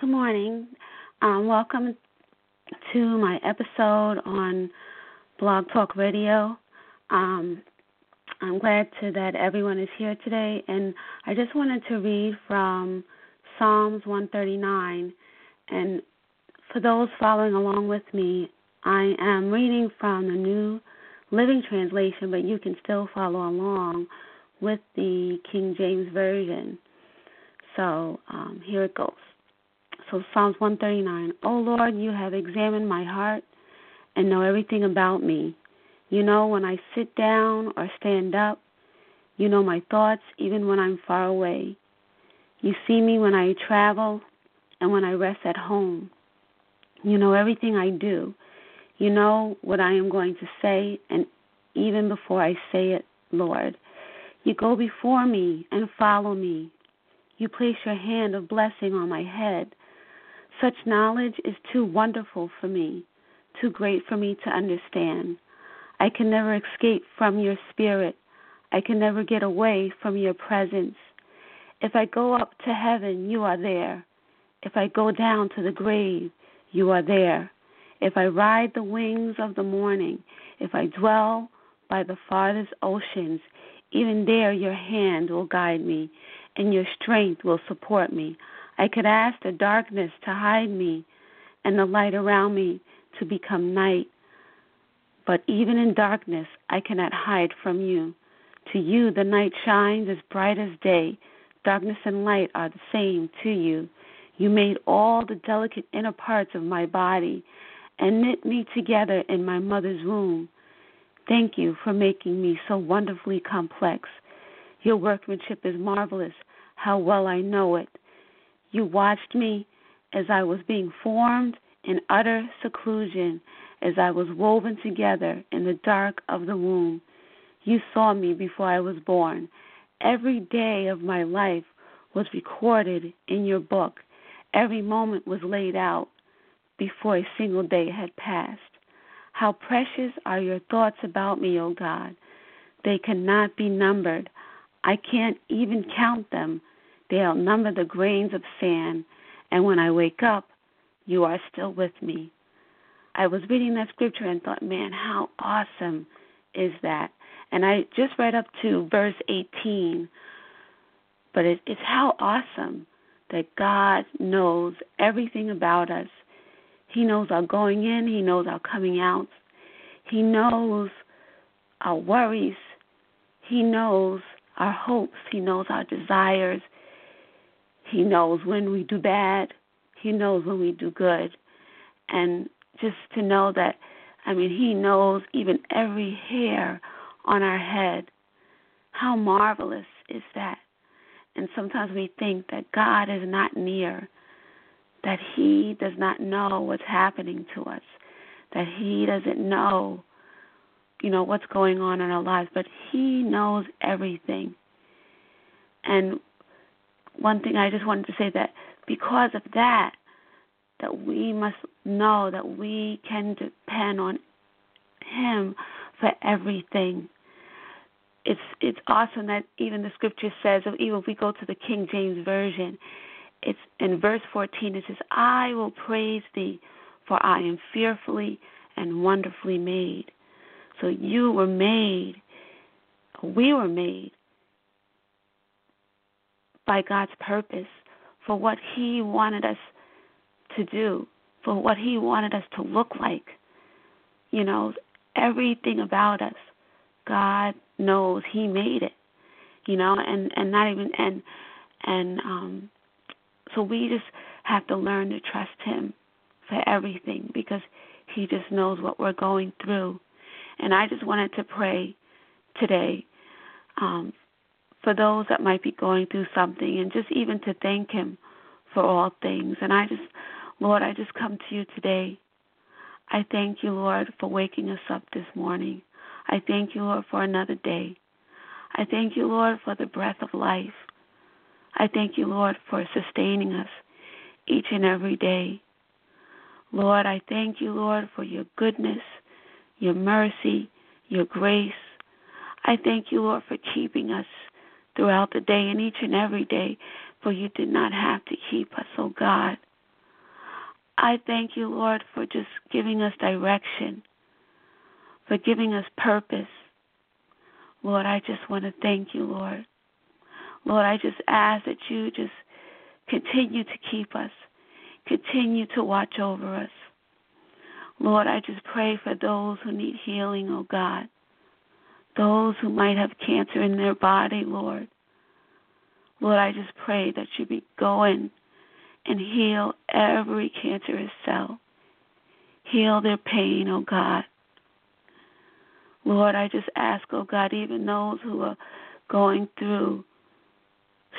Good morning. Um, welcome to my episode on Blog Talk Radio. Um, I'm glad to, that everyone is here today, and I just wanted to read from Psalms 139. And for those following along with me, I am reading from the New Living Translation, but you can still follow along with the King James Version. So um, here it goes. So Psalms 139. Oh Lord, you have examined my heart and know everything about me. You know when I sit down or stand up. You know my thoughts even when I'm far away. You see me when I travel and when I rest at home. You know everything I do. You know what I am going to say, and even before I say it, Lord. You go before me and follow me. You place your hand of blessing on my head. Such knowledge is too wonderful for me, too great for me to understand. I can never escape from your spirit. I can never get away from your presence. If I go up to heaven, you are there. If I go down to the grave, you are there. If I ride the wings of the morning, if I dwell by the farthest oceans, even there your hand will guide me, and your strength will support me. I could ask the darkness to hide me and the light around me to become night. But even in darkness, I cannot hide from you. To you, the night shines as bright as day. Darkness and light are the same to you. You made all the delicate inner parts of my body and knit me together in my mother's womb. Thank you for making me so wonderfully complex. Your workmanship is marvelous. How well I know it. You watched me as I was being formed in utter seclusion, as I was woven together in the dark of the womb. You saw me before I was born. Every day of my life was recorded in your book. Every moment was laid out before a single day had passed. How precious are your thoughts about me, O God. They cannot be numbered. I can't even count them. They outnumber the grains of sand, and when I wake up, you are still with me. I was reading that scripture and thought, man, how awesome is that? And I just read up to verse 18, but it, it's how awesome that God knows everything about us. He knows our going in, He knows our coming out, He knows our worries, He knows our hopes, He knows our desires, he knows when we do bad. He knows when we do good. And just to know that, I mean, He knows even every hair on our head. How marvelous is that? And sometimes we think that God is not near, that He does not know what's happening to us, that He doesn't know, you know, what's going on in our lives, but He knows everything. And one thing I just wanted to say that because of that, that we must know that we can depend on Him for everything. It's it's awesome that even the scripture says, even if we go to the King James version, it's in verse 14. It says, "I will praise Thee, for I am fearfully and wonderfully made." So you were made, we were made by God's purpose for what He wanted us to do, for what He wanted us to look like. You know, everything about us, God knows He made it. You know, and and not even and and um, so we just have to learn to trust Him for everything because He just knows what we're going through. And I just wanted to pray today um, for those that might be going through something and just even to thank Him for all things. And I just, Lord, I just come to you today. I thank you, Lord, for waking us up this morning. I thank you, Lord, for another day. I thank you, Lord, for the breath of life. I thank you, Lord, for sustaining us each and every day. Lord, I thank you, Lord, for your goodness, your mercy, your grace. I thank you, Lord, for keeping us throughout the day and each and every day, for you did not have to keep us, oh God. I thank you, Lord, for just giving us direction, for giving us purpose. Lord, I just want to thank you, Lord. Lord, I just ask that you just continue to keep us, continue to watch over us. Lord, I just pray for those who need healing, oh God. Those who might have cancer in their body, Lord. Lord, I just pray that you be going and heal every cancerous cell. Heal their pain, oh God. Lord, I just ask, oh God, even those who are going through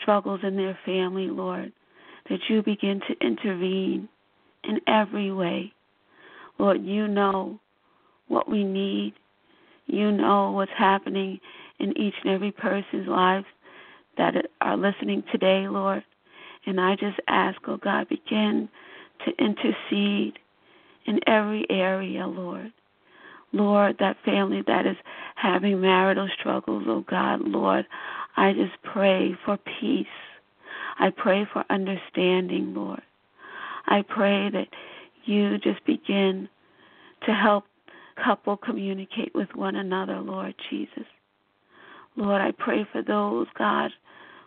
struggles in their family, Lord, that you begin to intervene in every way. Lord, you know what we need. You know what's happening in each and every person's life that are listening today, Lord. And I just ask, oh God, begin to intercede in every area, Lord. Lord, that family that is having marital struggles, oh God, Lord, I just pray for peace. I pray for understanding, Lord. I pray that you just begin to help couple communicate with one another, Lord Jesus. Lord, I pray for those, God,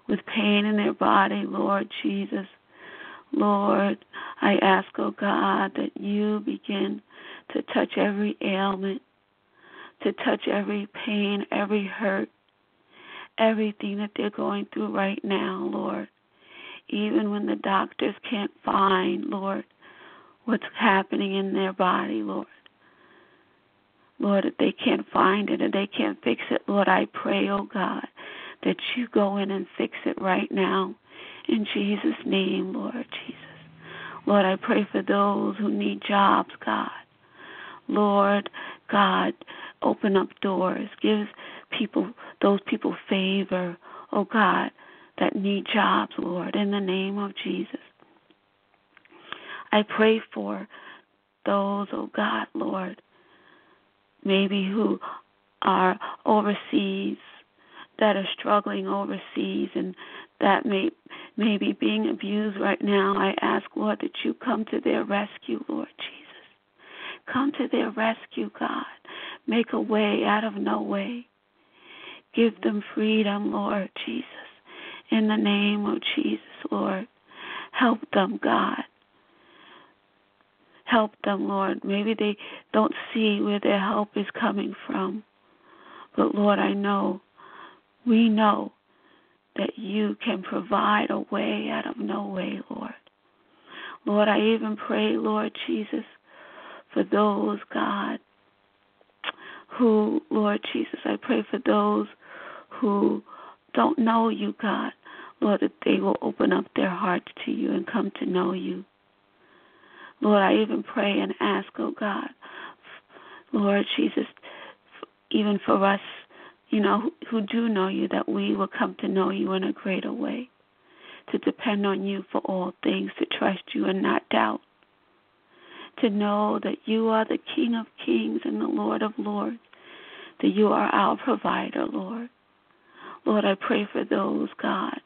with pain in their body, Lord Jesus. Lord, I ask, oh God, that you begin to touch every ailment, to touch every pain, every hurt, everything that they're going through right now, Lord. Even when the doctors can't find, Lord, what's happening in their body, Lord. Lord, if they can't find it and they can't fix it, Lord, I pray, oh God, that you go in and fix it right now. In Jesus' name, Lord Jesus. Lord, I pray for those who need jobs, God. Lord, God, open up doors. Give people, those people favor, oh God, that need jobs, Lord, in the name of Jesus. I pray for those, oh God, Lord, maybe who are overseas that are struggling overseas and that may may be being abused right now. I ask, Lord, that you come to their rescue, Lord Jesus. Come to their rescue, God. Make a way out of no way. Give them freedom, Lord Jesus. In the name of Jesus, Lord. Help them, God. Help them, Lord. Maybe they don't see where their help is coming from. But Lord, I know we know that you can provide a way out of no way, Lord. Lord, I even pray, Lord Jesus, for those, God, who, Lord Jesus, I pray for those who don't know you, God. Lord, that they will open up their hearts to you and come to know you. Lord, I even pray and ask, oh God, Lord Jesus, even for us you know, who do know you, that we will come to know you in a greater way, to depend on you for all things, to trust you and not doubt, to know that you are the King of kings and the Lord of lords, that you are our provider, Lord. Lord, I pray for those, God,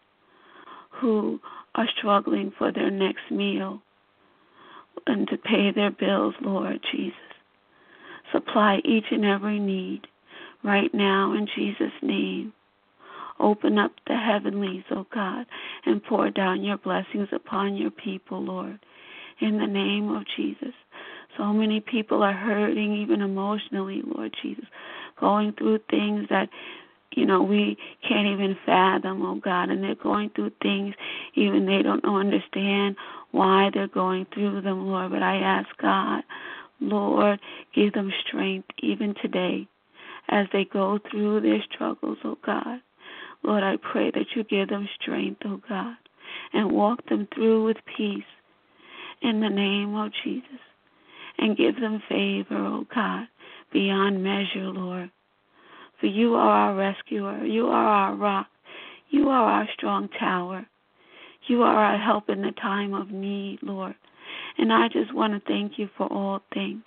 who are struggling for their next meal and to pay their bills, Lord Jesus. Supply each and every need right now in Jesus' name. Open up the heavenlies, O oh God, and pour down your blessings upon your people, Lord, in the name of Jesus. So many people are hurting, even emotionally, Lord Jesus, going through things that, you know, we can't even fathom, oh God, and they're going through things even they don't understand why they're going through them, Lord. But I ask God, Lord, give them strength even today as they go through their struggles, oh God. Lord, I pray that you give them strength, oh God, and walk them through with peace in the name of Jesus. And give them favor, oh God, beyond measure, Lord. For you are our rescuer. You are our rock. You are our strong tower. You are our help in the time of need, Lord. And I just want to thank you for all things.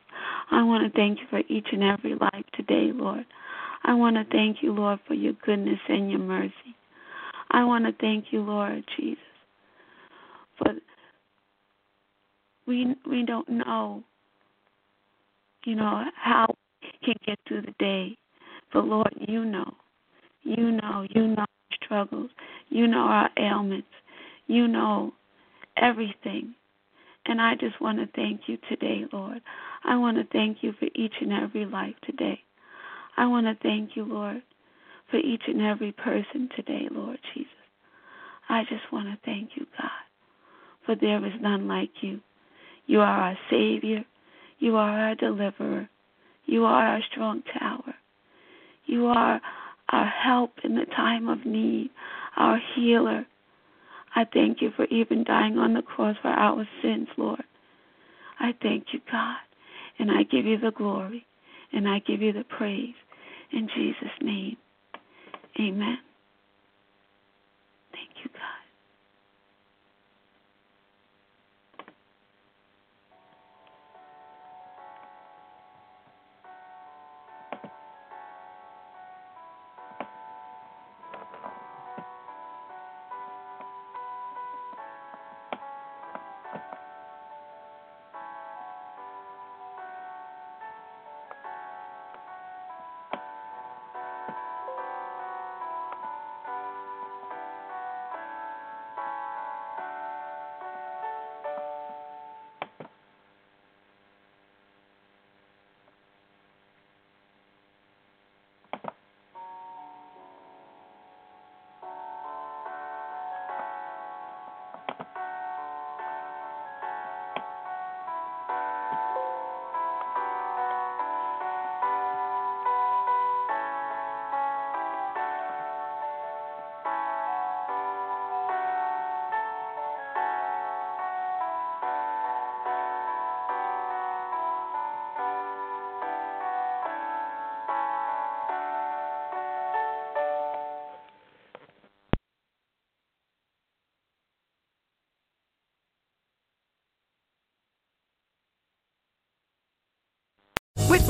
I want to thank you for each and every life today, Lord. I want to thank you, Lord, for your goodness and your mercy. I want to thank you, Lord Jesus, for we we don't know, you know, how we can get through the day, but Lord, you know, you know, you know our struggles, you know our ailments, you know everything. And I just want to thank you today, Lord. I want to thank you for each and every life today. I want to thank you, Lord, for each and every person today, Lord Jesus. I just want to thank you, God, for there is none like you. You are our Savior. You are our deliverer. You are our strong tower. You are our help in the time of need, our healer. I thank you for even dying on the cross for our sins, Lord. I thank you, God, and I give you the glory and I give you the praise. In Jesus' name, amen.